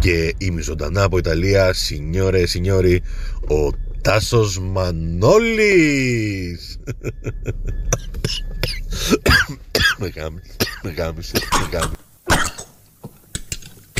και ημιζωντανά από Ιταλία, σινιόρε, σινιόρι, ο Τάσος Μανώλης. με γάμισε, με γάμισε, με γάμισε.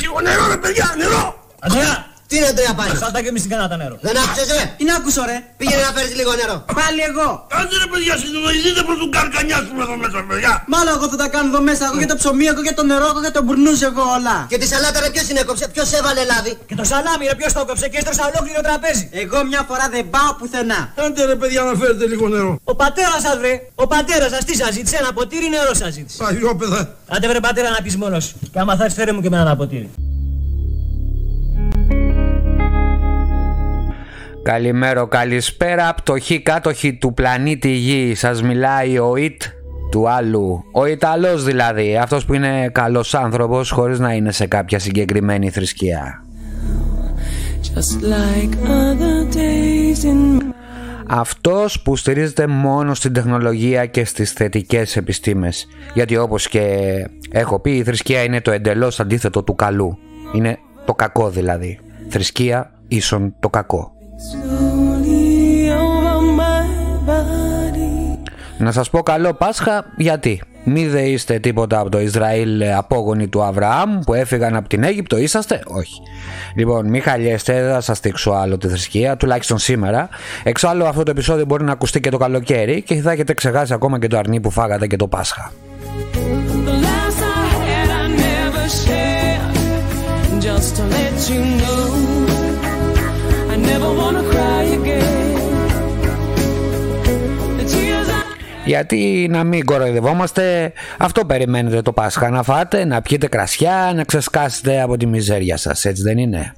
Λίγο νερό ρε παιδιά, νερό! Αντρέα! Τι είναι τρία πάλι; Σάλτα και εμείς την κανάτα νερό. Δεν άκουσες ρε. Είναι άκουσο ρε. Πήγαινε να φέρεις λίγο νερό. Πάλι εγώ. Άντε ρε παιδιά, συνειδητοποιηθείτε προς τον καρκανιάσουμε εδώ μέσα παιδιά. Μάλλον εγώ θα τα κάνω εδώ μέσα. Εγώ για το ψωμί, εγώ για το νερό, εγώ για το μπουρνούς, εγώ όλα. Και τη σαλάτα ρε ποιος την έκοψε, ποιος έβαλε λάδι; Και το σαλάμι ρε ποιος το έκοψε και έστρωσα ολόκληρο τραπέζι. Εγώ μια φορά δεν πάω πουθενά. Άντε ρε παιδιά να φέρετε λίγο νερό. Ο πατέρας σας βρε, ο πατέρας σας τι σας ζήτησε, ένα ποτήρι νερό σας ζήτησε. Παγιόπαιδα. Άντε βρε πατέρα να πεις μόνος σου. Και άμα θα έρθεις φέρε μου και με ένα ποτήρι. Καλημέρα, καλησπέρα, πτωχοί κάτοχοι του πλανήτη Γη. Σας μιλάει ο Ιτ του άλλου. Ο Ιταλός δηλαδή, αυτός που είναι καλός άνθρωπος χωρίς να είναι σε κάποια συγκεκριμένη θρησκεία. Just like other days in Αυτός που στηρίζεται μόνο στην τεχνολογία και στις θετικές επιστήμες. Γιατί όπως και έχω πει η θρησκεία είναι το εντελώς αντίθετο του καλού. Είναι το κακό δηλαδή. Θρησκεία ίσον το κακό. Slowly over my body. Να σας πω καλό Πάσχα γιατί; Μη δε είστε τίποτα από το Ισραήλ ε, απόγονοι του Αβραάμ που έφυγαν από την Αίγυπτο είσαστε; Όχι Λοιπόν μη χαλιέστε δεν θα σας δείξω άλλο τη θρησκεία τουλάχιστον σήμερα Εξάλλου αυτό το επεισόδιο μπορεί να ακουστεί και το καλοκαίρι και θα έχετε ξεχάσει ακόμα και το αρνί που φάγατε και το Πάσχα The last I had, I never shared. Just to let you know, Γιατί να μην κοροϊδευόμαστε, αυτό περιμένετε το Πάσχα να φάτε, να πιείτε κρασιά, να ξεσκάσετε από τη μιζέρια σας, έτσι δεν είναι;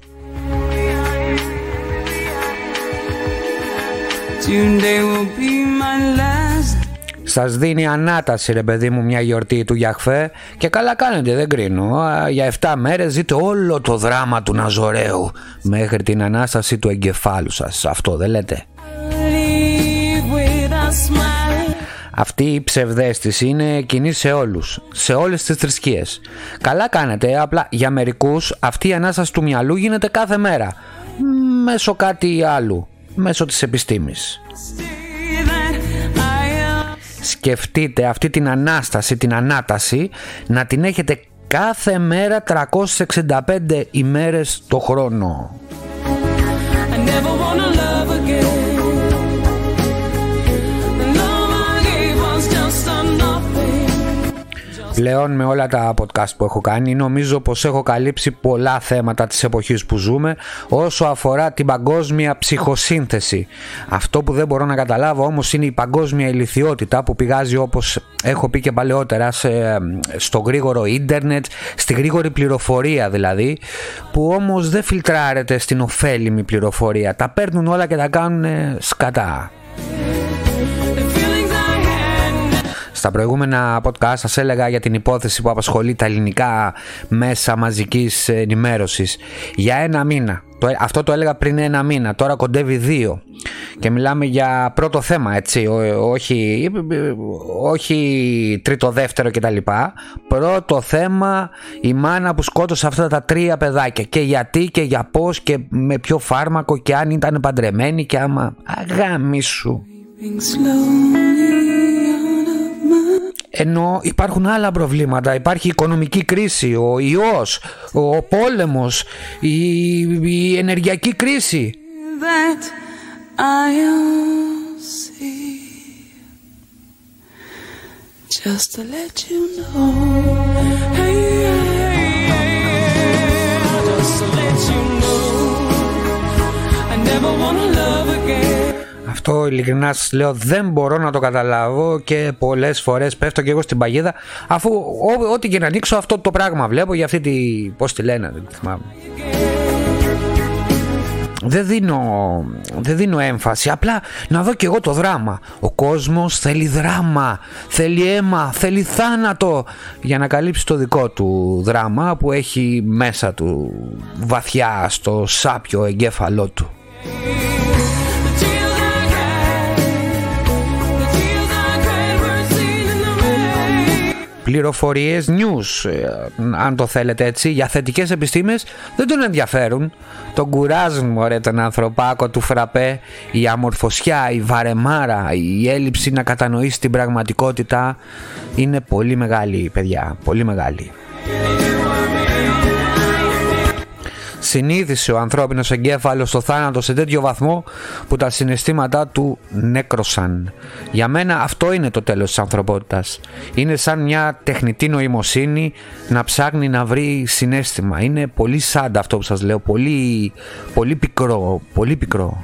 Today will be my last. Σας δίνει ανάταση ρε παιδί μου μια γιορτή του Γιαχφέ. Και καλά κάνετε δεν κρίνω. Α, για 7 μέρες ζείτε όλο το δράμα του Ναζωραίου μέχρι την Ανάσταση του εγκεφάλου σας. Αυτό δεν λέτε. Leave with a smile. αυτή η ψευδέστηση είναι κοινή σε όλους σε όλες τις θρησκείες. Καλά κάνετε απλά για μερικούς αυτή η Ανάσταση του μυαλού γίνεται κάθε μέρα. Μ, μέσω κάτι άλλου μέσω της επιστήμης σκεφτείτε αυτή την Ανάσταση, την Ανάταση να την έχετε κάθε μέρα 365 ημέρες το χρόνο. I never wanna love Πλέον με όλα τα podcast που έχω κάνει νομίζω πως έχω καλύψει πολλά θέματα της εποχής που ζούμε όσο αφορά την παγκόσμια ψυχοσύνθεση. Αυτό που δεν μπορώ να καταλάβω όμως είναι η παγκόσμια ηλικιότητα που πηγάζει όπως έχω πει και παλαιότερα σε, στο γρήγορο ίντερνετ, στη γρήγορη πληροφορία δηλαδή που όμως δεν φιλτράρεται στην ωφέλιμη πληροφορία. Τα παίρνουν όλα και τα κάνουν σκατά. Στα προηγούμενα podcast σας έλεγα για την υπόθεση που απασχολεί τα ελληνικά μέσα μαζικής ενημέρωσης για ένα μήνα. Το, αυτό το έλεγα πριν ένα μήνα, τώρα κοντεύει δύο. Και μιλάμε για πρώτο θέμα, έτσι, ό- όχι, όχι τρίτο, δεύτερο κτλ. Πρώτο θέμα, η μάνα που σκότωσε αυτά τα τρία παιδάκια. Και γιατί και για πώς και με ποιο φάρμακο και αν ήταν παντρεμένη και άμα... Αγάμι σου. Being Ενώ υπάρχουν άλλα προβλήματα. Υπάρχει η οικονομική κρίση, ο ιός, ο πόλεμος, η, η ενεργειακή κρίση. that I'll see. Just to let you know. Hey, hey, hey, just to let you know. I never wanna love again. Αυτό ειλικρινά σας λέω δεν μπορώ να το καταλάβω και πολλές φορές πέφτω και εγώ στην παγίδα αφού ό- ό,τι και να ανοίξω αυτό το πράγμα βλέπω για αυτή τη... πώς τη λένε, δεν τη θυμάμαι. Δεν δίνω, δεν δίνω έμφαση, απλά να δω και εγώ το δράμα. Ο κόσμος θέλει δράμα, θέλει αίμα, θέλει θάνατο για να καλύψει το δικό του δράμα που έχει μέσα του βαθιά στο σάπιο εγκέφαλό του. Πληροφορίες news, ε, αν το θέλετε έτσι, για θετικές επιστήμες δεν τον ενδιαφέρουν. Τον κουράζουν μωρέ τον ανθρωπάκο του φραπέ, η αμορφωσιά, η βαρεμάρα, η έλλειψη να κατανοήσει την πραγματικότητα είναι πολύ μεγάλη παιδιά, πολύ μεγάλη. Συνήθισε ο ανθρώπινος εγκέφαλος στο θάνατο σε τέτοιο βαθμό που τα συναισθήματά του νέκρωσαν. Για μένα αυτό είναι το τέλος της ανθρωπότητας. Είναι σαν μια τεχνητή νοημοσύνη να ψάχνει να βρει συνέστημα. Είναι πολύ σάντα αυτό που σας λέω, πολύ, πολύ πικρό, πολύ πικρό.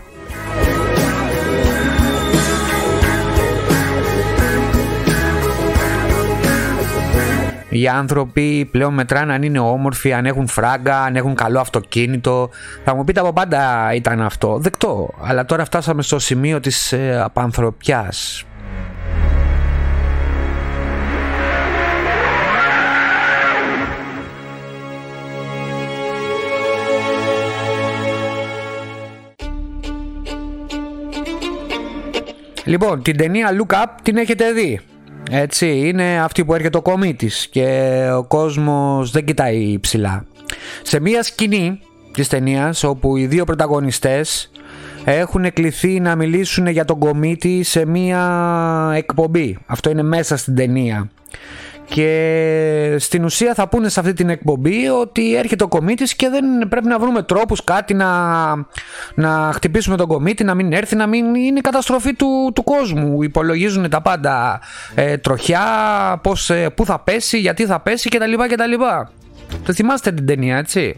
Οι άνθρωποι πλέον μετράνε αν είναι όμορφοι, αν έχουν φράγκα, αν έχουν καλό αυτοκίνητο. Θα μου πείτε από πάντα ήταν αυτό. Δεκτό. Αλλά τώρα φτάσαμε στο σημείο της ε, απανθρωπιάς. Λοιπόν, την ταινία Look Up την έχετε δει; Έτσι, είναι αυτή που έρχεται ο κομίτης και ο κόσμος δεν κοιτάει ψηλά. Σε μία σκηνή της ταινίας, όπου οι δύο πρωταγωνιστές έχουν κληθεί να μιλήσουν για τον κομίτη σε μία εκπομπή. Αυτό είναι μέσα στην ταινία. Και στην ουσία θα πούνε σε αυτή την εκπομπή ότι έρχεται ο κομίτης και δεν πρέπει να βρούμε τρόπους κάτι να, να χτυπήσουμε τον κομίτη, να μην έρθει, να μην είναι η καταστροφή του, του κόσμου. Υπολογίζουν τα πάντα ε, τροχιά, πώς, ε, πού θα πέσει, γιατί θα πέσει κτλ. κτλ. Το θυμάστε την ταινία έτσι;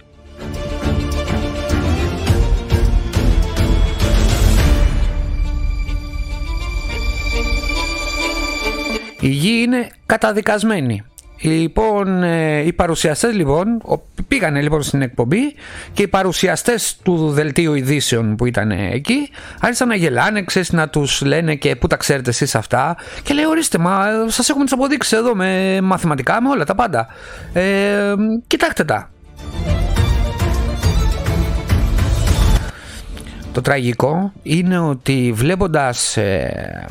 Η γη είναι καταδικασμένη. Λοιπόν, ε, οι παρουσιαστές λοιπόν, πήγανε λοιπόν στην εκπομπή και οι παρουσιαστές του δελτίου ειδήσεων που ήταν εκεί άρχισαν να γελάνε, ξέρεις, να τους λένε και πού τα ξέρετε εσείς αυτά; και λέει ορίστε μα σας έχουμε τις αποδείξεις εδώ με μαθηματικά, με όλα τα πάντα. Ε, κοιτάξτε τα. Το τραγικό είναι ότι βλέποντας ε,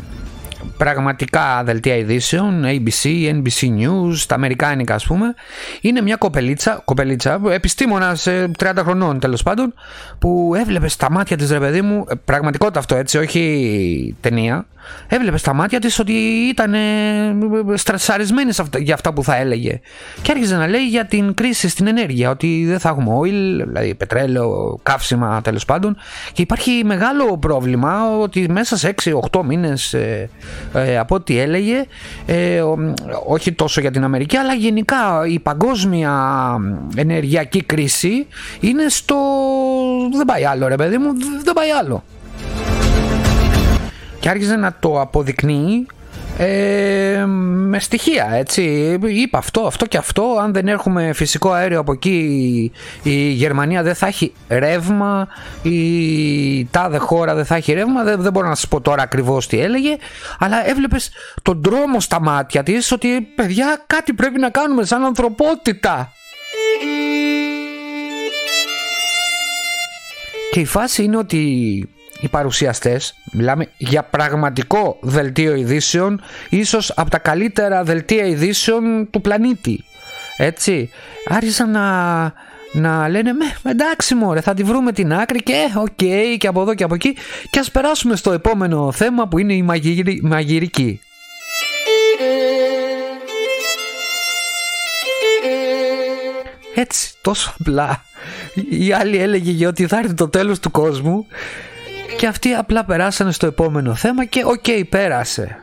πραγματικά δελτία ειδήσεων, ABC, NBC News, τα αμερικάνικα ας πούμε, είναι μια κοπελίτσα, κοπελίτσα επιστήμονας 30 χρονών τέλος πάντων, που έβλεπε στα μάτια της ρε παιδί μου, ε, πραγματικότητα αυτό έτσι, όχι ταινία, έβλεπε στα μάτια της ότι ήταν στρασαρισμένης για αυτά που θα έλεγε. Και άρχιζε να λέει για την κρίση στην ενέργεια, ότι δεν θα έχουμε oil, δηλαδή πετρέλαιο, καύσιμα τέλος πάντων. Και υπάρχει μεγάλο πρόβλημα ότι μέσα σε 6-8 μήνες ε, ε, από ό,τι έλεγε, ε, όχι τόσο για την Αμερική, αλλά γενικά η παγκόσμια ενεργειακή κρίση είναι στο... δεν πάει άλλο ρε παιδί μου, δεν πάει άλλο. Και άρχιζε να το αποδεικνύει ε, με στοιχεία έτσι. Είπα αυτό, αυτό και αυτό. Αν δεν έχουμε φυσικό αέριο από εκεί η Γερμανία δεν θα έχει ρεύμα. Η τάδε χώρα δεν θα έχει ρεύμα. Δεν, δεν μπορώ να σας πω τώρα ακριβώς τι έλεγε. Αλλά έβλεπες τον τρόμο στα μάτια της ότι παιδιά κάτι πρέπει να κάνουμε σαν ανθρωπότητα. Και η φάση είναι ότι οι παρουσιαστές, μιλάμε για πραγματικό δελτίο ειδήσεων, ίσως από τα καλύτερα δελτία ειδήσεων του πλανήτη. Έτσι, άρχισαν να, να λένε με εντάξει μωρέ θα τη βρούμε την άκρη και ok okay, και από εδώ και από εκεί και ας περάσουμε στο επόμενο θέμα που είναι η μαγειρική. Έτσι, τόσο απλά. Η άλλη έλεγε για ότι θα έρθει το τέλος του κόσμου και αυτοί απλά περάσανε στο επόμενο θέμα και ok okay, πέρασε.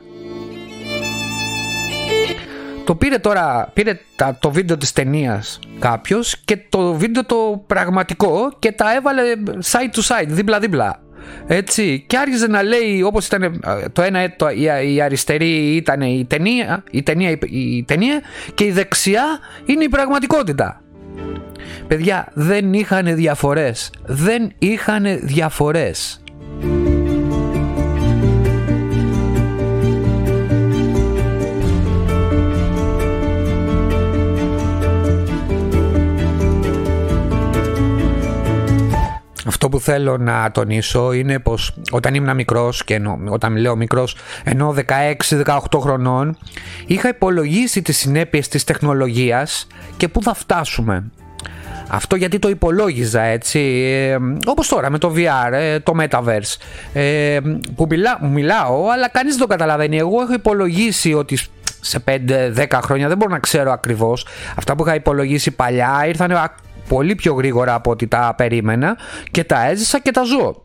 Το πήρε τώρα, πήρε τα, το βίντεο της ταινίας κάποιος και το βίντεο το πραγματικό και τα έβαλε side to side, δίπλα δίπλα. Έτσι, και άρχιζε να λέει όπως ήταν ε, το ένα το, η, η αριστερή ήταν η ταινία, η ταινία, η ταινία και η δεξιά είναι η πραγματικότητα. Παιδιά δεν είχαν διαφορές, δεν είχαν διαφορές. Αυτό αυτό που θέλω να τονίσω είναι πως όταν ήμουν μικρός και ενώ, όταν λέω μικρός ενώ 16-18 χρονών είχα υπολογίσει τις συνέπειες της τεχνολογίας και πού θα φτάσουμε. Αυτό γιατί το υπολόγιζα έτσι, ε, όπως τώρα με το VR, ε, το Metaverse, ε, που μιλά, μιλάω, αλλά κανείς δεν το καταλαβαίνει. Εγώ έχω υπολογίσει ότι σε 5-10 χρόνια δεν μπορώ να ξέρω ακριβώς. Αυτά που είχα υπολογίσει παλιά ήρθαν α- πολύ πιο γρήγορα από ό,τι τα περίμενα και τα έζησα και τα ζω.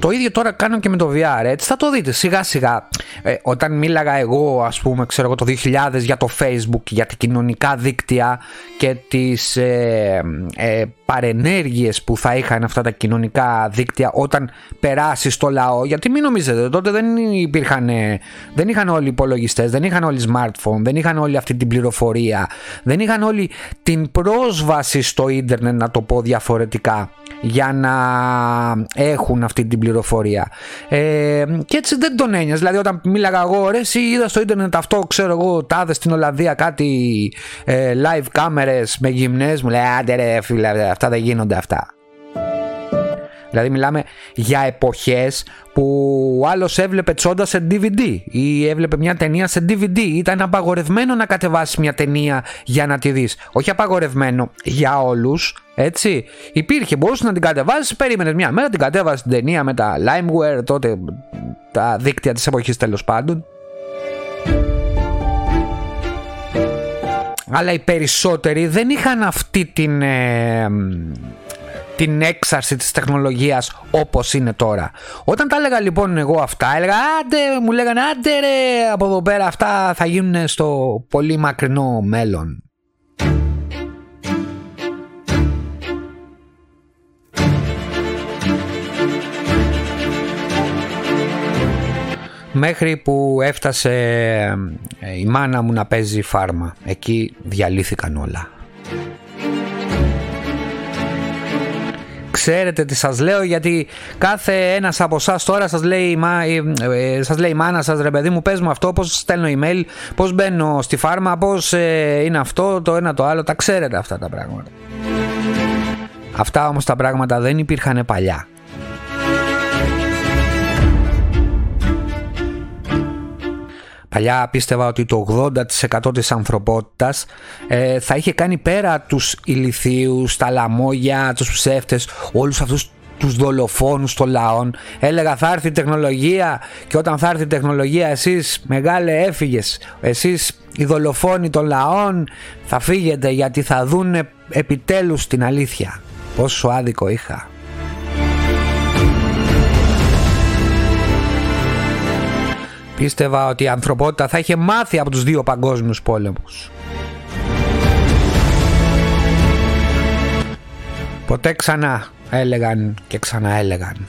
Το ίδιο τώρα κάνω και με το VR, έτσι θα το δείτε σιγά σιγά. Ε, όταν μίλαγα εγώ, ας πούμε, ξέρω εγώ το 2000 για το Facebook, για τα κοινωνικά δίκτυα και τις ε, ε, παρενέργειες που θα είχαν αυτά τα κοινωνικά δίκτυα όταν περάσεις στο λαό, γιατί μην νομίζετε, τότε δεν υπήρχαν, ε, δεν είχαν όλοι υπολογιστές, δεν είχαν όλοι smartphone, δεν είχαν όλη αυτή την πληροφορία, δεν είχαν όλη την πρόσβαση στο ίντερνετ, να το πω διαφορετικά για να έχουν αυτή την πληροφορία. Ε, και έτσι δεν τον ένοιας. Δηλαδή, όταν μίλαγα εγώ, ρε, εσύ είδα στο ίντερνετ αυτό, ξέρω εγώ, τάδες στην Ολλανδία κάτι ε, live κάμερες με γυμνές, μου λέει, άντε ρε φίλε, αυτά δεν γίνονται αυτά. Δηλαδή μιλάμε για εποχές που ο άλλος έβλεπε τσόντας σε DVD ή έβλεπε μια ταινία σε DVD. Ήταν απαγορευμένο να κατεβάσεις μια ταινία για να τη δεις. Όχι απαγορευμένο για όλους, έτσι. Υπήρχε, μπορούσες να την κατεβάσεις, περίμενες μια μέρα, την κατέβασες την ταινία με τα Limeware, τότε τα δίκτυα της εποχής τέλος πάντων. Αλλά οι περισσότεροι δεν είχαν αυτή την, ε, την έξαρση της τεχνολογίας όπως είναι τώρα. Όταν τα έλεγα λοιπόν εγώ αυτά, έλεγα άντε, μου λέγανε άντε ρε, από εδώ πέρα αυτά θα γίνουν στο πολύ μακρινό μέλλον. Μέχρι που έφτασε ε, η μάνα μου να παίζει φάρμα. Εκεί διαλύθηκαν όλα. Ξέρετε τι σας λέω γιατί κάθε ένας από εσά τώρα σας λέει, η μα, ε, ε, σας λέει η μάνα σας ρε παιδί μου πες μου αυτό πώς στέλνω email, πώς μπαίνω στη φάρμα, πώς ε, είναι αυτό, το ένα το άλλο, τα ξέρετε αυτά τα πράγματα. Αυτά όμως τα πράγματα δεν υπήρχαν παλιά. Παλιά πίστευα ότι το 80% της ανθρωπότητας ε, θα είχε κάνει πέρα τους ηλιθίους, τα λαμόγια, τους ψεύτες, όλους αυτούς τους δολοφόνους των λαών. Έλεγα θα έρθει η τεχνολογία και όταν θα έρθει η τεχνολογία εσείς μεγάλε έφυγες. Εσείς οι δολοφόνοι των λαών θα φύγετε γιατί θα δούνε επιτέλους την αλήθεια. Πόσο άδικο είχα. Πίστευα ότι η ανθρωπότητα θα είχε μάθει από τους δύο παγκόσμιους πόλεμους. Ποτέ ξανά έλεγαν και ξανά έλεγαν.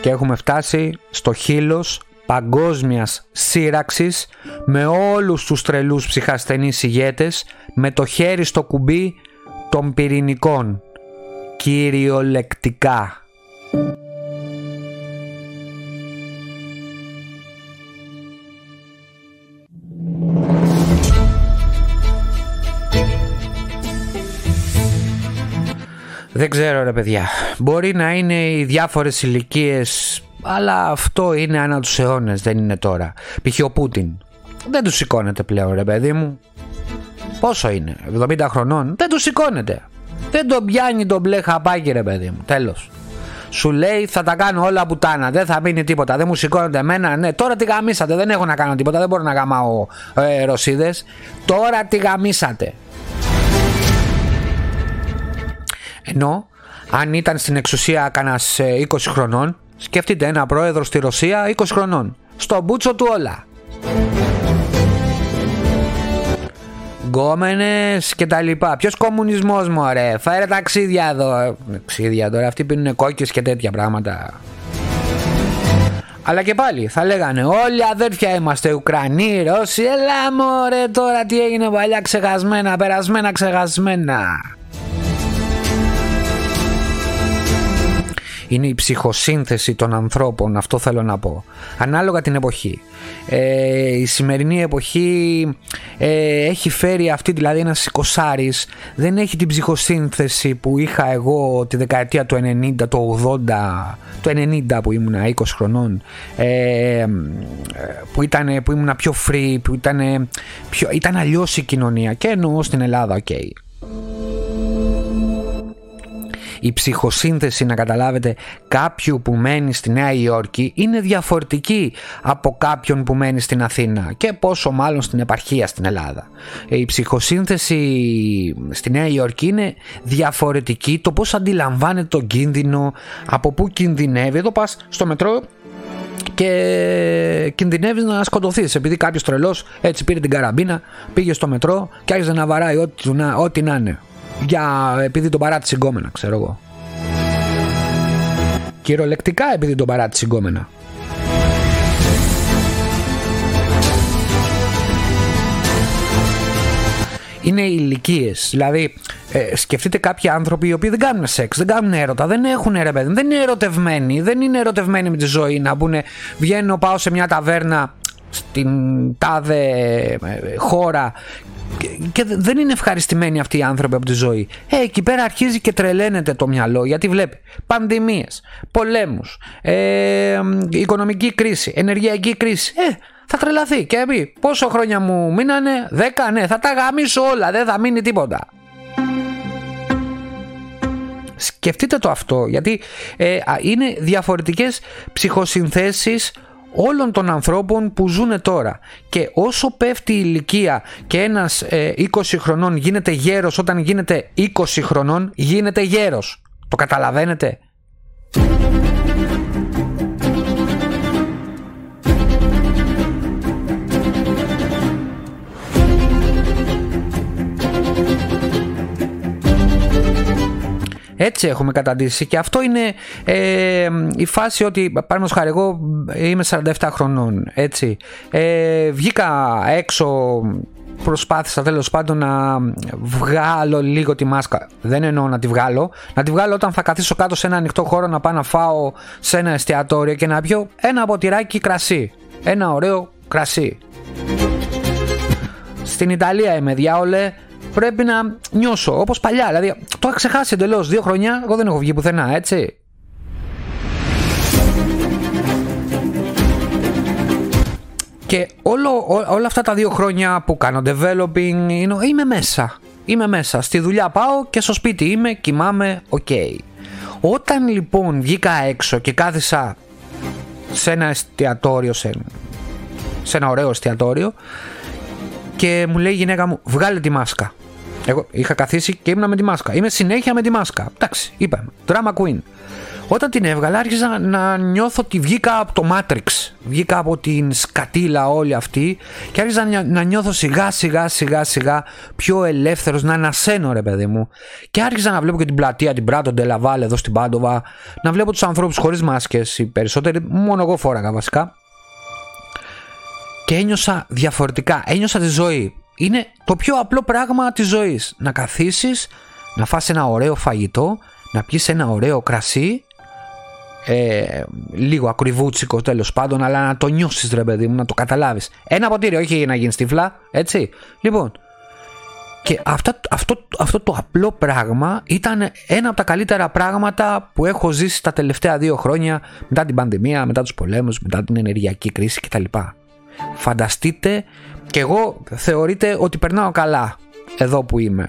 Και έχουμε φτάσει στο χείλος παγκόσμιας σύραξης με όλους τους τρελούς ψυχασθενείς ηγέτες με το χέρι στο κουμπί των πυρηνικών κυριολεκτικά. Δεν ξέρω ρε παιδιά. Μπορεί να είναι οι διάφορες ηλικίες, αλλά αυτό είναι ανά τους αιώνες, δεν είναι τώρα. Π.χ. ο Πούτιν. Δεν του σηκώνεται πλέον ρε παιδί μου. Πόσο είναι, 70 χρονών. Δεν του σηκώνεται. Δεν τον πιάνει το μπλε χαπάκι ρε παιδί μου. Τέλος. Σου λέει θα τα κάνω όλα πουτάνα, δεν θα μείνει τίποτα, δεν μου σηκώνεται εμένα. Ναι, τώρα τι γαμίσατε, δεν έχω να κάνω τίποτα, δεν μπορώ να γαμάω ε, ρωσίδες. Τώρα τι γαμίσατε. Ενώ αν ήταν στην εξουσία κανένας 20 χρονών, σκεφτείτε ένα πρόεδρο στη Ρωσία 20 χρονών. Στο μπούτσο του όλα. Γκόμενες και τα λοιπά. Ποιος κομμουνισμός μου ρε. Φέρε ταξίδια εδώ. Ταξίδια τώρα. Αυτοί πίνουν κόκκες και τέτοια πράγματα. Αλλά και πάλι θα λέγανε όλοι αδέρφια είμαστε Ουκρανοί, Ρώσοι Έλα μωρέ τώρα τι έγινε παλιά ξεχασμένα, περασμένα ξεχασμένα είναι η ψυχοσύνθεση των ανθρώπων, αυτό θέλω να πω. Ανάλογα την εποχή. Ε, η σημερινή εποχή ε, έχει φέρει αυτή δηλαδή ένας εικοσάρης δεν έχει την ψυχοσύνθεση που είχα εγώ τη δεκαετία του 90, του 80 το 90 που ήμουν 20 χρονών ε, που, ήταν, που ήμουν πιο free που ήταν, πιο, ήταν αλλιώς η κοινωνία και εννοώ στην Ελλάδα οκ η ψυχοσύνθεση να καταλάβετε κάποιου που μένει στη Νέα Υόρκη είναι διαφορετική από κάποιον που μένει στην Αθήνα και πόσο μάλλον στην επαρχία στην Ελλάδα. Ε, Η ψυχοσύνθεση στη Νέα Υόρκη είναι διαφορετική το πώς αντιλαμβάνεται τον κίνδυνο, από πού κινδυνεύει. Εδώ πας στο μετρό και κινδυνεύεις να σκοτωθείς. Επειδή κάποιος τρελός έτσι πήρε την καραμπίνα, πήγε στο μετρό και άρχισε να βαράει ό,τι, του να- ό,τι να είναι. Για, επειδή τον παράτησε γκόμενα, ξέρω εγώ. Κυριολεκτικά επειδή τον παράτησε γκόμενα. είναι οι ηλικίες. Δηλαδή, ε, σκεφτείτε κάποιοι άνθρωποι οι οποίοι δεν κάνουν σεξ, δεν κάνουν έρωτα, δεν έχουν ρε παιδί, δεν είναι ερωτευμένοι, δεν είναι ερωτευμένοι με τη ζωή να μπουν. Βγαίνω, πάω σε μια ταβέρνα στην τάδε ε, χώρα και, και δεν είναι ευχαριστημένοι αυτοί οι άνθρωποι από τη ζωή. Ε, εκεί πέρα αρχίζει και τρελαίνεται το μυαλό γιατί βλέπει πανδημίες, πολέμους, ε, οικονομική κρίση, ενεργειακή κρίση. Ε, θα τρελαθεί και πει πόσο χρόνια μου μείνανε, 10 ναι, θα τα γαμίσω όλα, δεν θα μείνει τίποτα. Σκεφτείτε το αυτό γιατί ε, α, είναι διαφορετικές ψυχοσυνθέσεις όλων των ανθρώπων που ζουν τώρα. Και όσο πέφτει η ηλικία και ένας ε, 20 χρονών γίνεται γέρος όταν γίνεται 20 χρονών γίνεται γέρος. Το καταλαβαίνετε; Έτσι έχουμε καταντήσει. Και αυτό είναι ε, η φάση ότι παραδείγματος χάρη εγώ είμαι 47 χρονών έτσι. Ε, βγήκα έξω προσπάθησα τέλος πάντων να βγάλω λίγο τη μάσκα. Δεν εννοώ να τη βγάλω. Να τη βγάλω όταν θα καθίσω κάτω σε ένα ανοιχτό χώρο να πάω να φάω σε ένα εστιατόριο και να πιω ένα ποτηράκι κρασί. Ένα ωραίο κρασί. Στην Ιταλία είμαι διάολε πρέπει να νιώσω όπως παλιά. Δηλαδή το είχα ξεχάσει εντελώς. Δύο χρονιά εγώ δεν έχω βγει πουθενά, έτσι. Και όλο, ό- όλα αυτά τα δύο χρόνια που κάνω developing είναι, είμαι μέσα. Είμαι μέσα. Στη δουλειά πάω και στο σπίτι είμαι, κοιμάμαι, οκ. Όταν λοιπόν βγήκα έξω και κάθισα σε ένα εστιατόριο, σε, σε ένα ωραίο εστιατόριο και μου λέει η γυναίκα μου βγάλε τη μάσκα. Εγώ είχα καθίσει και ήμουν με τη μάσκα. Είμαι συνέχεια με τη μάσκα. Εντάξει, είπαμε. Drama queen. Όταν την έβγαλα άρχισα να νιώθω ότι βγήκα από το Matrix. Βγήκα από την σκατήλα όλη αυτή και άρχισα να, να νιώθω σιγά σιγά σιγά σιγά πιο ελεύθερος, να ανασένω ρε παιδί μου. Και άρχισα να βλέπω και την πλατεία, την Πράτο Ντελαβάλ εδώ στην Πάντοβα, να βλέπω τους ανθρώπους χωρίς μάσκες, οι περισσότεροι, μόνο εγώ φόραγα βασικά και ένιωσα διαφορετικά. Ένιωσα τη ζωή. Είναι το πιο απλό πράγμα της ζωής. Να καθίσεις, να φας ένα ωραίο φαγητό, να πιεις ένα ωραίο κρασί, ε, λίγο ακριβούτσικο τέλος πάντων, αλλά να το νιώσεις ρε παιδί μου, να το καταλάβεις. Ένα ποτήρι, όχι να γίνεις τυφλά, έτσι. Λοιπόν, και αυτά, αυτό, αυτό το απλό πράγμα ήταν ένα από τα καλύτερα πράγματα που έχω ζήσει τα τελευταία δύο χρόνια μετά την πανδημία, μετά τους πολέμους, μετά την ενεργειακή κρίση κτλ. Φανταστείτε και εγώ θεωρείτε ότι περνάω καλά εδώ που είμαι.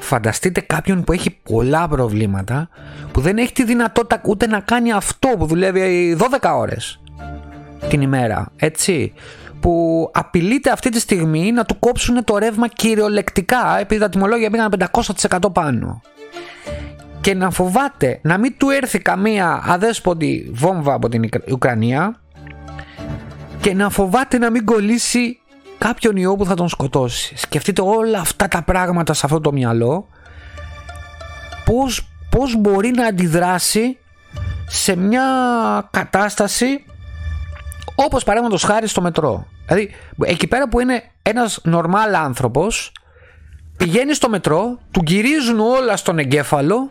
Φανταστείτε κάποιον που έχει πολλά προβλήματα που δεν έχει τη δυνατότητα ούτε να κάνει αυτό που δουλεύει 12 ώρες την ημέρα, έτσι που απειλείται αυτή τη στιγμή να του κόψουν το ρεύμα κυριολεκτικά επειδή τα τιμολόγια πήγαν 500% πάνω και να φοβάται να μην του έρθει καμία αδέσποτη βόμβα από την Ουκρα- Ουκρανία και να φοβάται να μην κολλήσει κάποιον ιό που θα τον σκοτώσει. Σκεφτείτε όλα αυτά τα πράγματα σε αυτό το μυαλό πώς, πώς μπορεί να αντιδράσει σε μια κατάσταση όπως παραδείγματος χάρη στο μετρό. Δηλαδή εκεί πέρα που είναι ένας νορμάλ άνθρωπος πηγαίνει στο μετρό, του γυρίζουν όλα στον εγκέφαλο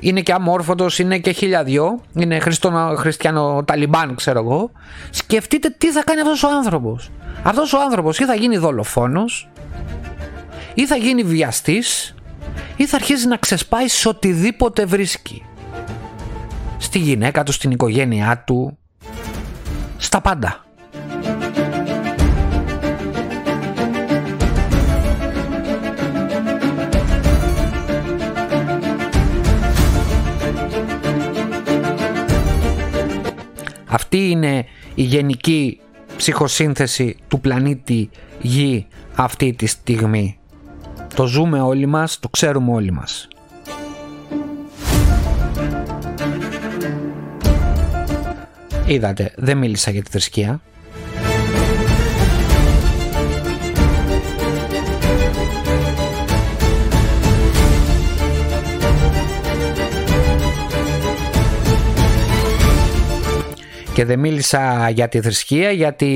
είναι και αμόρφωτος, είναι και χιλιαδιό, είναι χριστο- χριστιανο ταλιμπάν ξέρω εγώ. Σκεφτείτε τι θα κάνει αυτός ο άνθρωπος. Αυτός ο άνθρωπος ή θα γίνει δολοφόνος, ή θα γίνει βιαστής, ή θα αρχίσει να ξεσπάει σε οτιδήποτε βρίσκει. Στη γυναίκα του, στην οικογένειά του, στα πάντα. Αυτή είναι η γενική ψυχοσύνθεση του πλανήτη Γη αυτή τη στιγμή. Το ζούμε όλοι μας, το ξέρουμε όλοι μας. Είδατε, δεν μίλησα για τη θρησκεία. Και δεν μίλησα για τη θρησκεία γιατί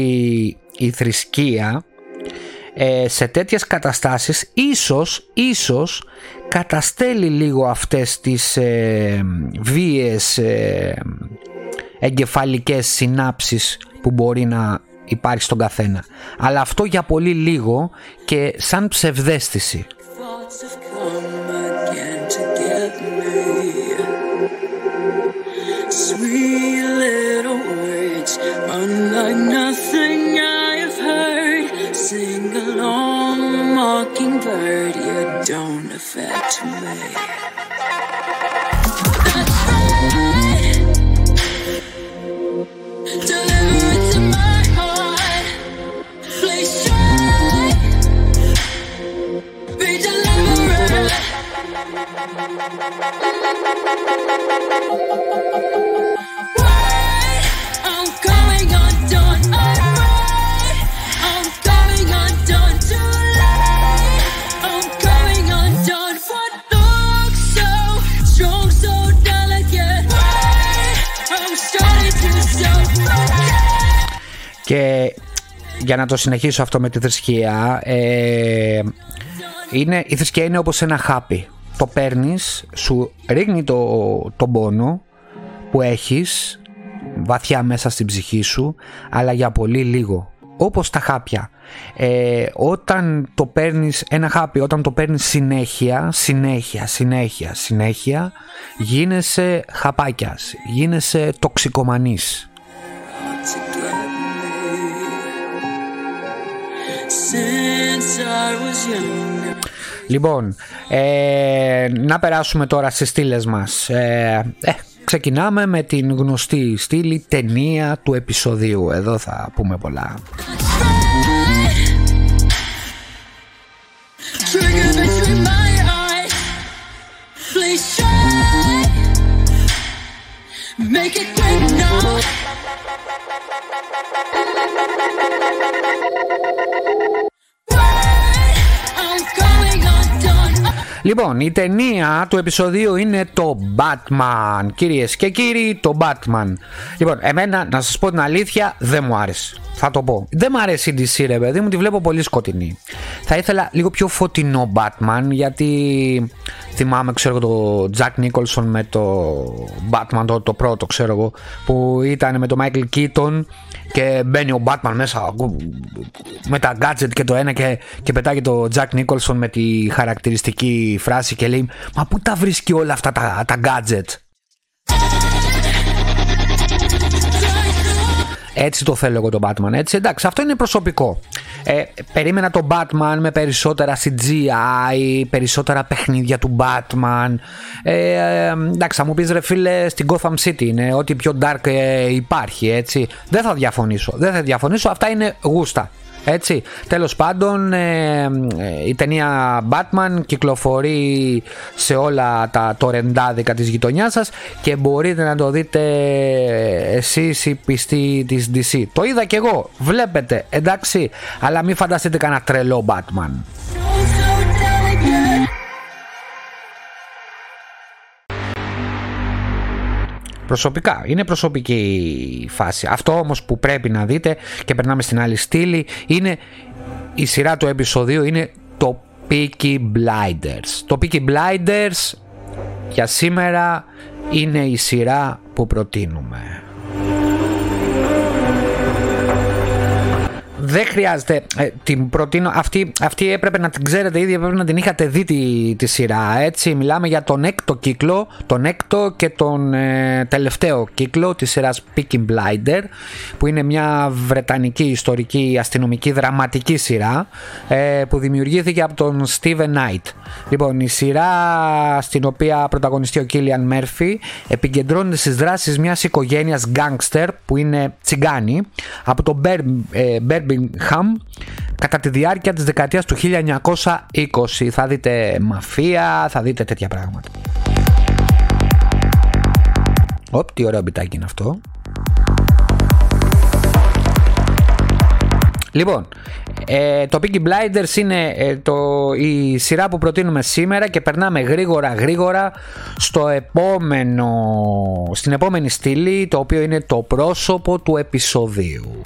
η θρησκεία ε, σε τέτοιες καταστάσεις ίσως, ίσως καταστέλει λίγο αυτές τις ε, βίες ε, εγκεφαλικές συνάψεις που μπορεί να υπάρχει στον καθένα. Αλλά αυτό για πολύ λίγο και σαν ψευδέστηση. Unlike nothing I have heard. Sing along, mockingbird, για να το συνεχίσω αυτό με τη θρησκεία, ε, είναι, η θρησκεία είναι όπως ένα χάπι. Το παίρνεις, σου ρίχνει το, τον πόνο που έχεις βαθιά μέσα στην ψυχή σου, αλλά για πολύ λίγο. Όπως τα χάπια. Ε, όταν το παίρνεις ένα χάπι, όταν το παίρνεις συνέχεια, συνέχεια, συνέχεια, συνέχεια, γίνεσαι χαπάκιας, γίνεσαι τοξικομανής. Since I was young. Λοιπόν, ε, να περάσουμε τώρα στις στήλες μας. Ε, ε, ξεκινάμε με την γνωστή στήλη ταινία του επεισοδίου. Εδώ θα πούμε πολλά. Trigger between my eyes. Please try. Make it quick now. Λοιπόν, η ταινία του επεισοδίου είναι το Batman. Κυρίες και κύριοι, το Batman. Λοιπόν, εμένα, να σας πω την αλήθεια, δεν μου άρεσε. Θα το πω. Δεν μου αρέσει η DC, ρε παιδί μου, τη βλέπω πολύ σκοτεινή. Θα ήθελα λίγο πιο φωτεινό Batman, γιατί θυμάμαι, ξέρω εγώ, το Jack Nicholson με το Batman, το, το πρώτο, ξέρω εγώ, που ήταν με το Michael Keaton και μπαίνει ο Batman μέσα με τα gadget και το ένα και, και πετάγει το Jack Nicholson με τη χαρακτηριστική φράση και λέει «Μα πού τα βρίσκει όλα αυτά τα, τα gadget» Έτσι το θέλω εγώ τον Batman. Έτσι, εντάξει, αυτό είναι προσωπικό. Ε, περίμενα τον Batman με περισσότερα CGI, περισσότερα παιχνίδια του Batman. Ε, ε, εντάξει, θα μου πεις ρε φίλε, στην Gotham City είναι ό,τι πιο dark ε, υπάρχει, έτσι. Δεν θα διαφωνήσω, δεν θα διαφωνήσω, αυτά είναι γούστα. Έτσι, τέλος πάντων ε, ε, η ταινία Batman κυκλοφορεί σε όλα τα τορεντάδικα της γειτονιάς σας και μπορείτε να το δείτε εσείς οι πιστοί της DC. Το είδα κι εγώ, βλέπετε, εντάξει, αλλά μην φανταστείτε κανένα τρελό Batman. Προσωπικά, είναι προσωπική η φάση. Αυτό όμως που πρέπει να δείτε και περνάμε στην άλλη στήλη είναι η σειρά του επεισοδίου είναι το Peaky Blinders. Το Peaky Blinders για σήμερα είναι η σειρά που προτείνουμε. Δεν χρειάζεται. Ε, την προτείνω. Αυτή, αυτή έπρεπε να την ξέρετε ήδη, έπρεπε να την είχατε δει τη, τη σειρά. Έτσι, μιλάμε για τον έκτο κύκλο, τον έκτο και τον ε, τελευταίο κύκλο της σειράς Peaky Blinder, που είναι μια βρετανική ιστορική αστυνομική δραματική σειρά ε, που δημιουργήθηκε από τον Steven Knight. Λοιπόν, η σειρά στην οποία πρωταγωνιστεί ο Killian Murphy επικεντρώνεται στις δράσεις μιας οικογένειας γκάνγκστερ που είναι τσιγκάνοι από το Birmingham κατά τη διάρκεια της δεκαετίας του 1920. Θα δείτε μαφία, θα δείτε τέτοια πράγματα. Ωπ, τι ωραίο μπιτάκι είναι αυτό. Λοιπόν, ε, το Peaky Blinders είναι ε, το, η σειρά που προτείνουμε σήμερα και περνάμε γρήγορα γρήγορα στο επόμενο, στην επόμενη στήλη το οποίο είναι το πρόσωπο του επεισοδίου.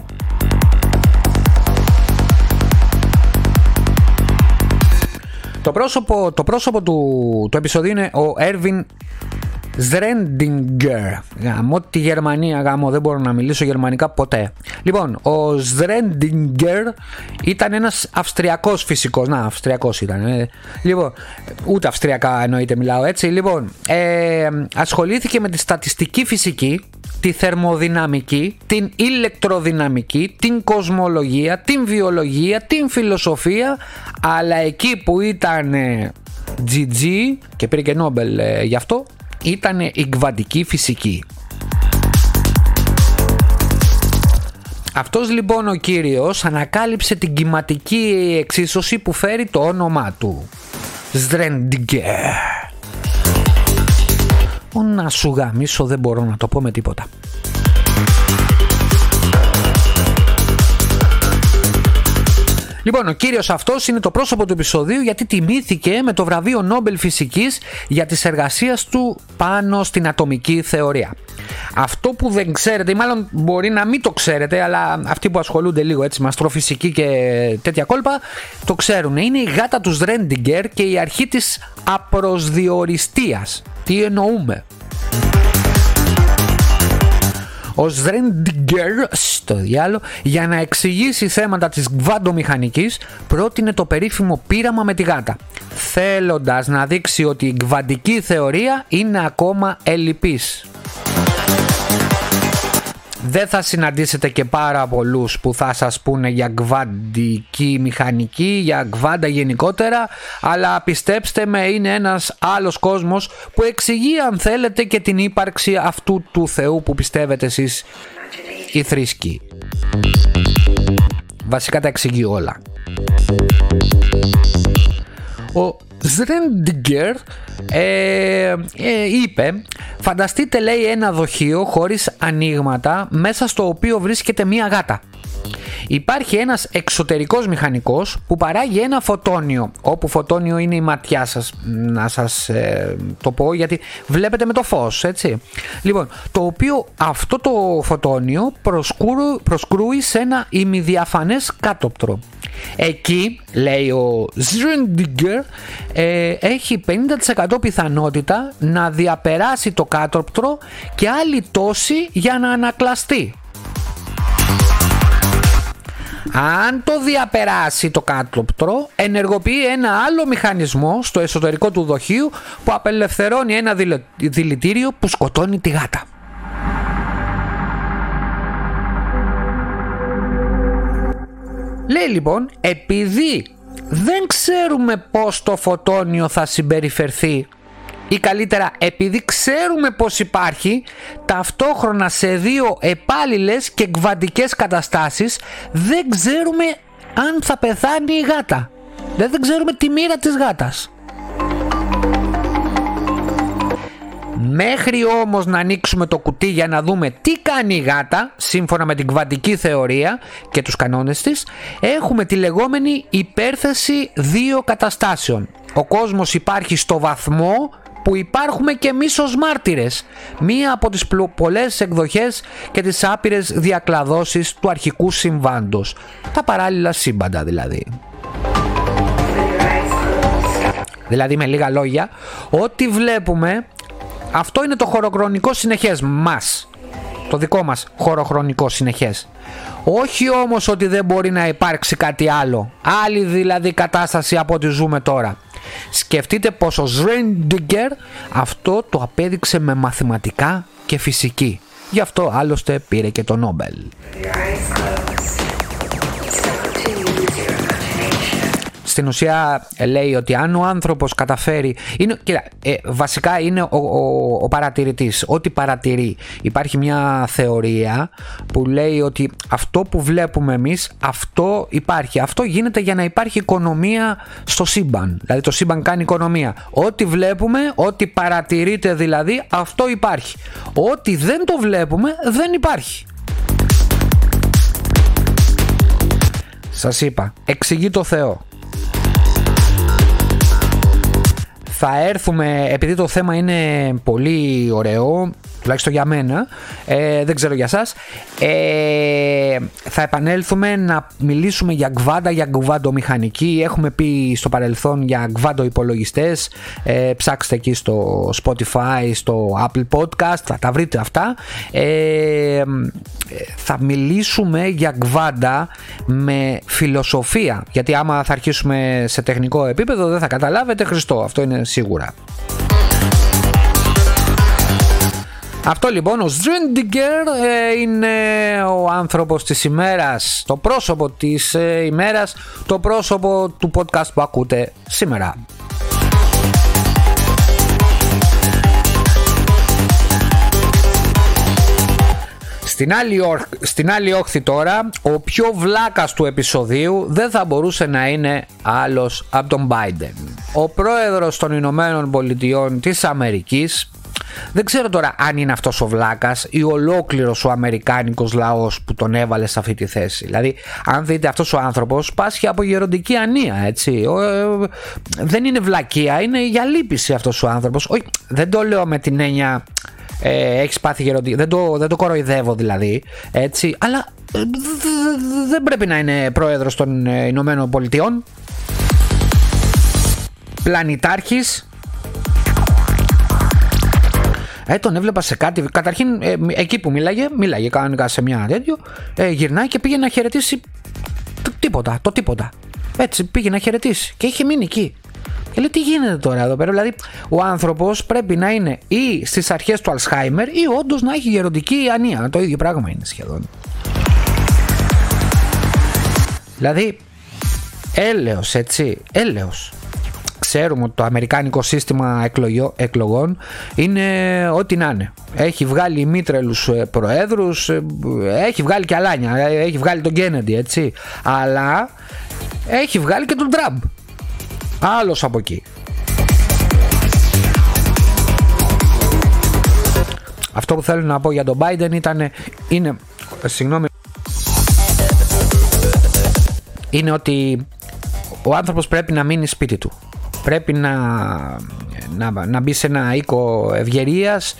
Το πρόσωπο, το πρόσωπο του, του επεισοδίου είναι ο Erwin Σρέντιγκερ. Γαμώ τη Γερμανία, γαμώ, δεν μπορώ να μιλήσω γερμανικά ποτέ. Λοιπόν, ο Σρέντιγκερ ήταν ένας αυστριακός φυσικός. Να, αυστριακός ήταν. Ε. Λοιπόν, ούτε αυστριακά εννοείται μιλάω έτσι. Λοιπόν, ε, ασχολήθηκε με τη στατιστική φυσική, τη θερμοδυναμική, την ηλεκτροδυναμική, την κοσμολογία, την βιολογία, την φιλοσοφία, αλλά εκεί που ήταν ε, GG και πήρε και Νόμπελ ε, γι' αυτό ήταν η κβαντική φυσική. Αυτός λοιπόν ο κύριος ανακάλυψε την κυματική εξίσωση που φέρει το όνομά του. Σδρέντιγκε. Ω να σου γαμίσω δεν μπορώ να το πω με τίποτα. Λοιπόν, ο κύριος αυτός είναι το πρόσωπο του επεισοδίου γιατί τιμήθηκε με το βραβείο Νόμπελ Φυσικής για τις εργασίες του πάνω στην ατομική θεωρία. Αυτό που δεν ξέρετε, ή μάλλον μπορεί να μην το ξέρετε, αλλά αυτοί που ασχολούνται λίγο έτσι με αστροφυσική και τέτοια κόλπα, το ξέρουν. Είναι η γάτα του Ρέντιγκερ και η αρχή της απροσδιοριστίας. Τι εννοούμε; Ο Σρέντιγκερ, στο διάλογο, για να εξηγήσει θέματα της γβαντομηχανικής, πρότεινε το περίφημο πείραμα με τη γάτα, θέλοντας να δείξει ότι η γβαντική θεωρία είναι ακόμα ελλειπής δεν θα συναντήσετε και πάρα πολλούς που θα σας πούνε για γκβαντική μηχανική, για γκβάντα γενικότερα, αλλά πιστέψτε με είναι ένας άλλος κόσμος που εξηγεί αν θέλετε και την ύπαρξη αυτού του Θεού που πιστεύετε εσείς οι θρήσκοι. Βασικά τα εξηγεί όλα. Ο Σρέντιγκερ ε, ε, είπε Φανταστείτε λέει ένα δοχείο χωρίς ανοίγματα μέσα στο οποίο βρίσκεται μία γάτα. Υπάρχει ένας εξωτερικός μηχανικός που παράγει ένα φωτόνιο όπου φωτόνιο είναι η ματιά σας να σας ε, το πω γιατί βλέπετε με το φως έτσι λοιπόν το οποίο αυτό το φωτόνιο προσκρούει σε ένα ημιδιαφανές κάτωπτρο εκεί λέει ο Ζρεντιγκερ ε, έχει 50% πιθανότητα να διαπεράσει το κάτωπτρο και άλλη τόση για να ανακλαστεί αν το διαπεράσει το κάτωπτρο, ενεργοποιεί ένα άλλο μηχανισμό στο εσωτερικό του δοχείου που απελευθερώνει ένα δηλητήριο που σκοτώνει τη γάτα. Λέει λοιπόν, επειδή δεν ξέρουμε πώς το φωτόνιο θα συμπεριφερθεί ή καλύτερα επειδή ξέρουμε πως υπάρχει ταυτόχρονα σε δύο επάλληλες και κβαντικές καταστάσεις δεν ξέρουμε αν θα πεθάνει η γάτα. Δεν, δεν ξέρουμε τη μοίρα της γάτας. Μέχρι όμως να ανοίξουμε το κουτί για να δούμε τι κάνει η γάτα, σύμφωνα με την κβαντική θεωρία και τους κανόνες της, έχουμε τη λεγόμενη υπέρθεση δύο καταστάσεων. Ο κόσμος υπάρχει στο βαθμό που υπάρχουμε και εμείς ως μάρτυρες. Μία από τις πολλές εκδοχές και τις άπειρες διακλαδώσεις του αρχικού συμβάντος. Τα παράλληλα σύμπαντα δηλαδή. Δηλαδή με λίγα λόγια, ό,τι βλέπουμε αυτό είναι το χωροχρονικό συνεχές μας. Το δικό μας χωροχρονικό συνεχές. Όχι όμως ότι δεν μπορεί να υπάρξει κάτι άλλο. Άλλη δηλαδή κατάσταση από ό,τι ζούμε τώρα. Σκεφτείτε πως ο Σρέντιγκερ αυτό το απέδειξε με μαθηματικά και φυσική. Γι' αυτό άλλωστε πήρε και το Νόμπελ. Στην ουσία ε, λέει ότι αν ο άνθρωπος καταφέρει... Είναι, κοίτα, ε, βασικά είναι ο, ο, ο παρατηρητής. Ό,τι παρατηρεί. Υπάρχει μια θεωρία που λέει ότι αυτό που βλέπουμε εμείς, αυτό υπάρχει. Αυτό γίνεται για να υπάρχει οικονομία στο σύμπαν. Δηλαδή το σύμπαν κάνει οικονομία. Ό,τι βλέπουμε, ό,τι παρατηρείται δηλαδή, αυτό υπάρχει. Ό,τι δεν το βλέπουμε, δεν υπάρχει. Σας είπα, εξηγεί το Θεό. Θα έρθουμε, επειδή το θέμα είναι πολύ ωραίο, τουλάχιστον για μένα, ε, δεν ξέρω για σας, ε, θα επανέλθουμε να μιλήσουμε για γκβάντα, για γκβάντο μηχανική. Έχουμε πει στο παρελθόν για γκβάντο υπολογιστές, ε, ψάξτε εκεί στο Spotify, στο Apple Podcast, θα τα βρείτε αυτά. Ε, θα μιλήσουμε για γκβάντα με φιλοσοφία, γιατί άμα θα αρχίσουμε σε τεχνικό επίπεδο δεν θα καταλάβετε Χριστό, αυτό είναι σίγουρα. Αυτό λοιπόν ο Ζρέντιγκερ ε, είναι ο άνθρωπος της ημέρας, το πρόσωπο της ε, ημέρας, το πρόσωπο του podcast που ακούτε σήμερα. Στην άλλη, όρ- στην άλλη όχθη τώρα, ο πιο βλάκας του επεισοδίου δεν θα μπορούσε να είναι άλλος από τον Biden. Ο πρόεδρος των Ηνωμένων Πολιτειών της Αμερικής δεν ξέρω τώρα αν είναι αυτός ο βλάκας ή ολόκληρος ο αμερικάνικος λαός που τον έβαλε σε αυτή τη θέση. Δηλαδή, αν δείτε αυτός ο άνθρωπος πάσχει από γεροντική ανία, έτσι. Ο, ε, δεν είναι βλακεία, είναι για λύπηση αυτός ο άνθρωπος. Όχι, δεν το λέω με την έννοια ε, έχεις πάθει γεροντική, δεν το, δεν το κοροϊδεύω δηλαδή, έτσι. Αλλά ε, δ- δ- δεν πρέπει να είναι πρόεδρος των ε, Ηνωμένων Πολιτειών. Πλανητάρχης, ε, τον έβλεπα σε κάτι. Καταρχήν, ε, εκεί που μίλαγε, μίλαγε κανονικά σε μια τέτοιο. Ε, γυρνάει και πήγε να χαιρετήσει. το τίποτα, το τίποτα. Έτσι, πήγε να χαιρετήσει. Και είχε μείνει εκεί. Και λέει, τι γίνεται τώρα εδώ πέρα; Δηλαδή, ο άνθρωπος πρέπει να είναι ή στις αρχές του Αλσχάιμερ ή όντως να έχει γεροντική ανία. Το ίδιο πράγμα είναι σχεδόν. Δηλαδή, έλεος έτσι, έλεος. Ξέρουμε ότι το αμερικάνικο σύστημα εκλογιο- εκλογών είναι ό,τι να είναι. Έχει βγάλει ημίτρελους ε, προέδρους, ε, έχει βγάλει και αλάνια, ε, έχει βγάλει τον Κέννεντι έτσι. Αλλά έχει βγάλει και τον Τραμπ. Άλλος από εκεί. Αυτό που θέλω να πω για τον Biden ήταν, είναι, συγγνώμη, είναι ότι ο άνθρωπος πρέπει να μείνει σπίτι του. Πρέπει να, να, να μπει σε ένα οίκο ευγερίας,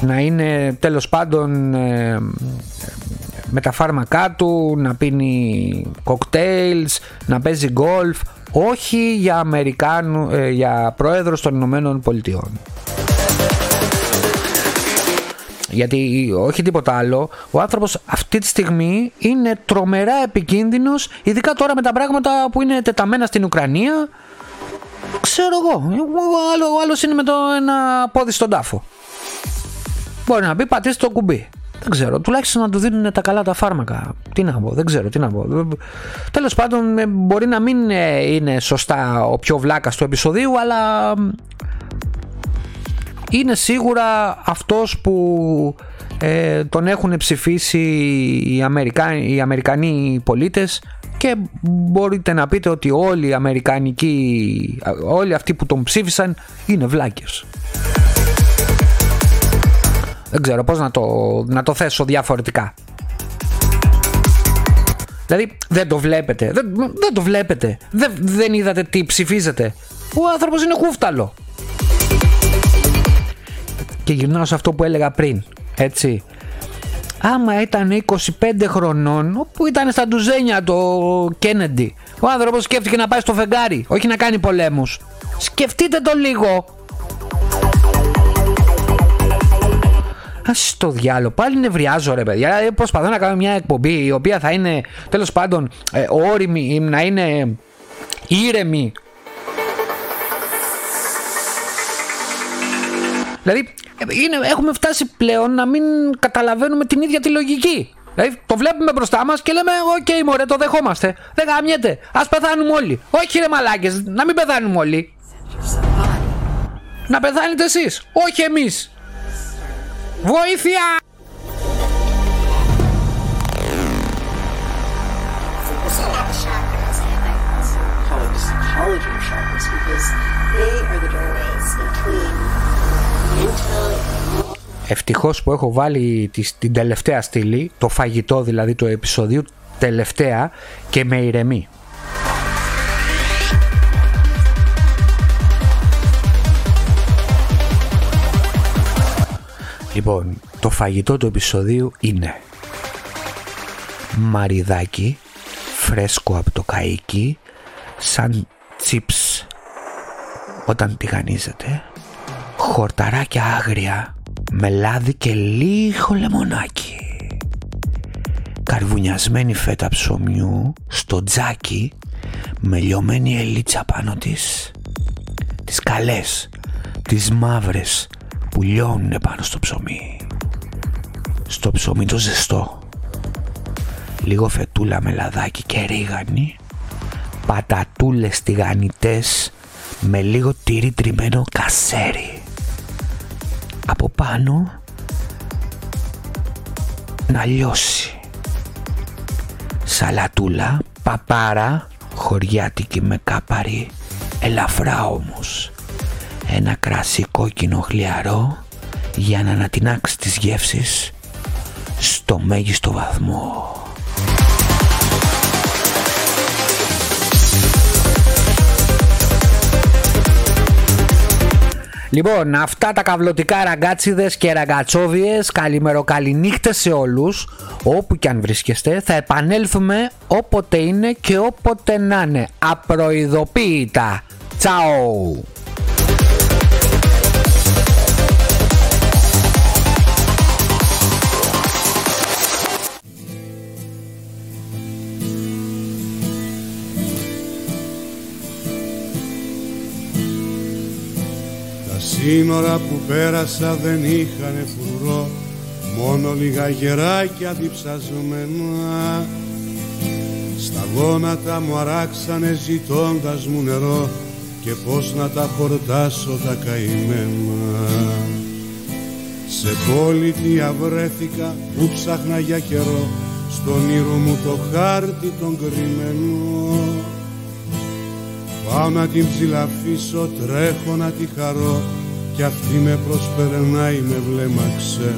να είναι τέλος πάντων ε, με τα φάρμακά του, να πίνει κοκτέιλς, να παίζει γκολφ, όχι για, Αμερικάνου, ε, για πρόεδρος των Ηνωμένων Πολιτειών. Γιατί όχι τίποτα άλλο, ο άνθρωπος αυτή τη στιγμή είναι τρομερά επικίνδυνος, ειδικά τώρα με τα πράγματα που είναι τεταμένα στην Ουκρανία. Ξέρω εγώ, ο άλλο- ο άλλος είναι με το ένα πόδι στον τάφο. Μπορεί να πει πατήστε το κουμπί. Δεν ξέρω, τουλάχιστον να του δίνουν τα καλά τα φάρμακα. Τι να πω, δεν ξέρω, τι να πω. Τέλος πάντων, ε, μπορεί να μην ε, είναι σωστά ο πιο βλάκας του επεισοδίου, αλλά είναι σίγουρα αυτός που ε, τον έχουν ψηφίσει οι, Αμερικάνοι, οι Αμερικανοί πολίτες και μπορείτε να πείτε ότι όλοι οι Αμερικανικοί, όλοι αυτοί που τον ψήφισαν είναι βλάκες. Δεν ξέρω πώς να το, να το θέσω διαφορετικά. Δηλαδή δεν το βλέπετε, δεν, δεν το βλέπετε, δεν, δεν είδατε τι ψηφίζετε. Ο άνθρωπος είναι χούφταλο. Και γυρνάω σε αυτό που έλεγα πριν. Έτσι. Άμα ήταν 25 χρονών, όπου ήταν στα ντουζένια το Κέννεντι, ο άνθρωπος σκέφτηκε να πάει στο φεγγάρι, όχι να κάνει πολέμους. Σκεφτείτε το λίγο. Α το διάλογο, πάλι νευριάζω ρε παιδιά. Ε, Προσπαθώ να κάνω μια εκπομπή η οποία θα είναι τέλος πάντων ε, όρημη, να είναι ήρεμη. Δηλαδή, ε, είναι, έχουμε φτάσει πλέον να μην καταλαβαίνουμε την ίδια τη λογική. Δηλαδή, το βλέπουμε μπροστά μας και λέμε: Οκ, μωρέ, το δεχόμαστε. Δεν γαμιέται. Ας πεθάνουμε όλοι. Όχι, ρε μαλάκες, να μην πεθάνουμε όλοι. Να πεθάνετε εσείς, όχι εμείς. Βοήθεια! People say not the chakras, I call it the psychology of chakras because they are the doorways between mental, emotional, Ευτυχώς που έχω βάλει τη- την τελευταία στήλη, το φαγητό δηλαδή του επεισοδίου, τελευταία και με ηρεμή. Λοιπόν, το φαγητό του επεισοδίου είναι μαριδάκι φρέσκο από το καΐκι σαν τσιπς όταν τηγανίζεται χορταράκια άγρια με λάδι και λίγο λεμονάκι. Καρβουνιασμένη φέτα ψωμιού στο τζάκι με λιωμένη ελίτσα πάνω της. Τις καλές, τις μαύρες που λιώνουν πάνω στο ψωμί. Στο ψωμί το ζεστό. Λίγο φετούλα με λαδάκι και ρίγανη. Πατατούλες τηγανιτές με λίγο τυρί τριμμένο κασέρι από πάνω να λιώσει σαλατούλα παπάρα χωριάτικη με κάπαρι ελαφρά όμως ένα κρασί κόκκινο χλιαρό για να ανατινάξει τις γεύσεις στο μέγιστο βαθμό. Λοιπόν, αυτά τα καυλωτικά ραγκάτσιδες και ραγκατσόβιες καλημεροκαληνύχτες σε όλους όπου και αν βρίσκεστε θα επανέλθουμε όποτε είναι και όποτε να είναι. Απροειδοποίητα. Τσαου σύνορα που πέρασα δεν είχανε φρουρό Μόνο λίγα γεράκια διψασμένα. Στα γόνατα μου αράξανε ζητώντας μου νερό Και πως να τα χορτάσω τα καημένα. Σε πολιτεία βρέθηκα που ψάχνα για καιρό Στον ήρω μου το χάρτη τον κρυμμένο. Πάω να την ψηλαφίσω, τρέχω να τη χαρώ Κι αυτή με προσπερνάει με βλέμμα ξένο.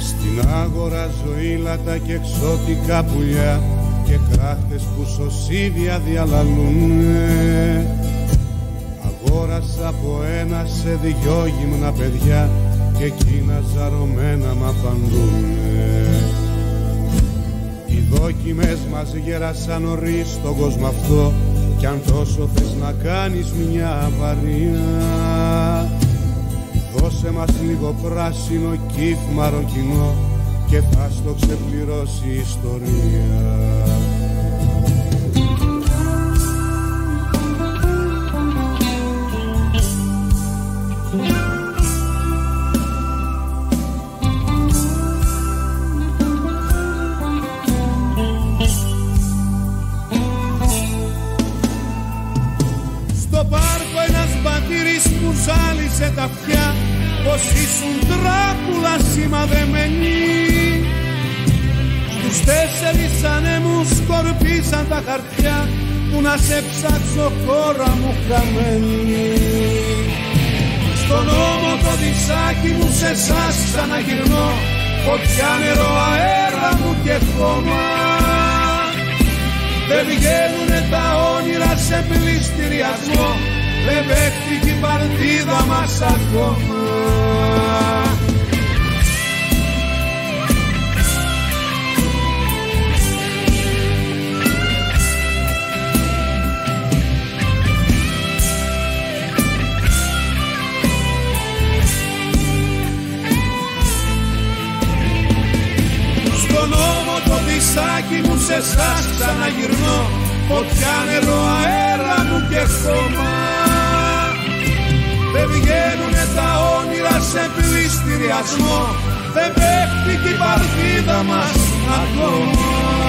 Στην άγορα ζωήλατα και εξώτικα πουλιά και κράχτες που σωσίδια διαλαλούνε Αγόρασα από ένα σε δυο γυμνα παιδιά και εκείνα ζαρωμένα μ' απαντούνε. Οι δόκιμες μας γέρασαν νωρίς στον κόσμο αυτό κι αν τόσο θες να κάνεις μια αβαρία. Δώσε μας λίγο πράσινο κύφμαρο κοινό και θα στο ξεπληρώσει η ιστορία. Πως ήσουν τράπουλα σημαδεμένη Στους τέσσερις ανέμους σκορπίσαν τα χαρτιά που να σε ψάξω χώρα μου χαμένη. Στον ώμο το δισάκι μου σε εσάς ξαναγυρνώ φωτιά νερό αέρα μου και χώμα. Δεν βγαίνουνε τα όνειρα σε πληστηριασμό Δεν παίχτηκε η παρτίδα μας ακόμα νόμο το δισάκι μου σε εσάς ξαναγυρνώ Φωτιά νερό αέρα μου και χώμα Δεν βγαίνουνε τα όνειρα σε πληστηριασμό Δεν πέφτει και η παρτίδα μας ακόμα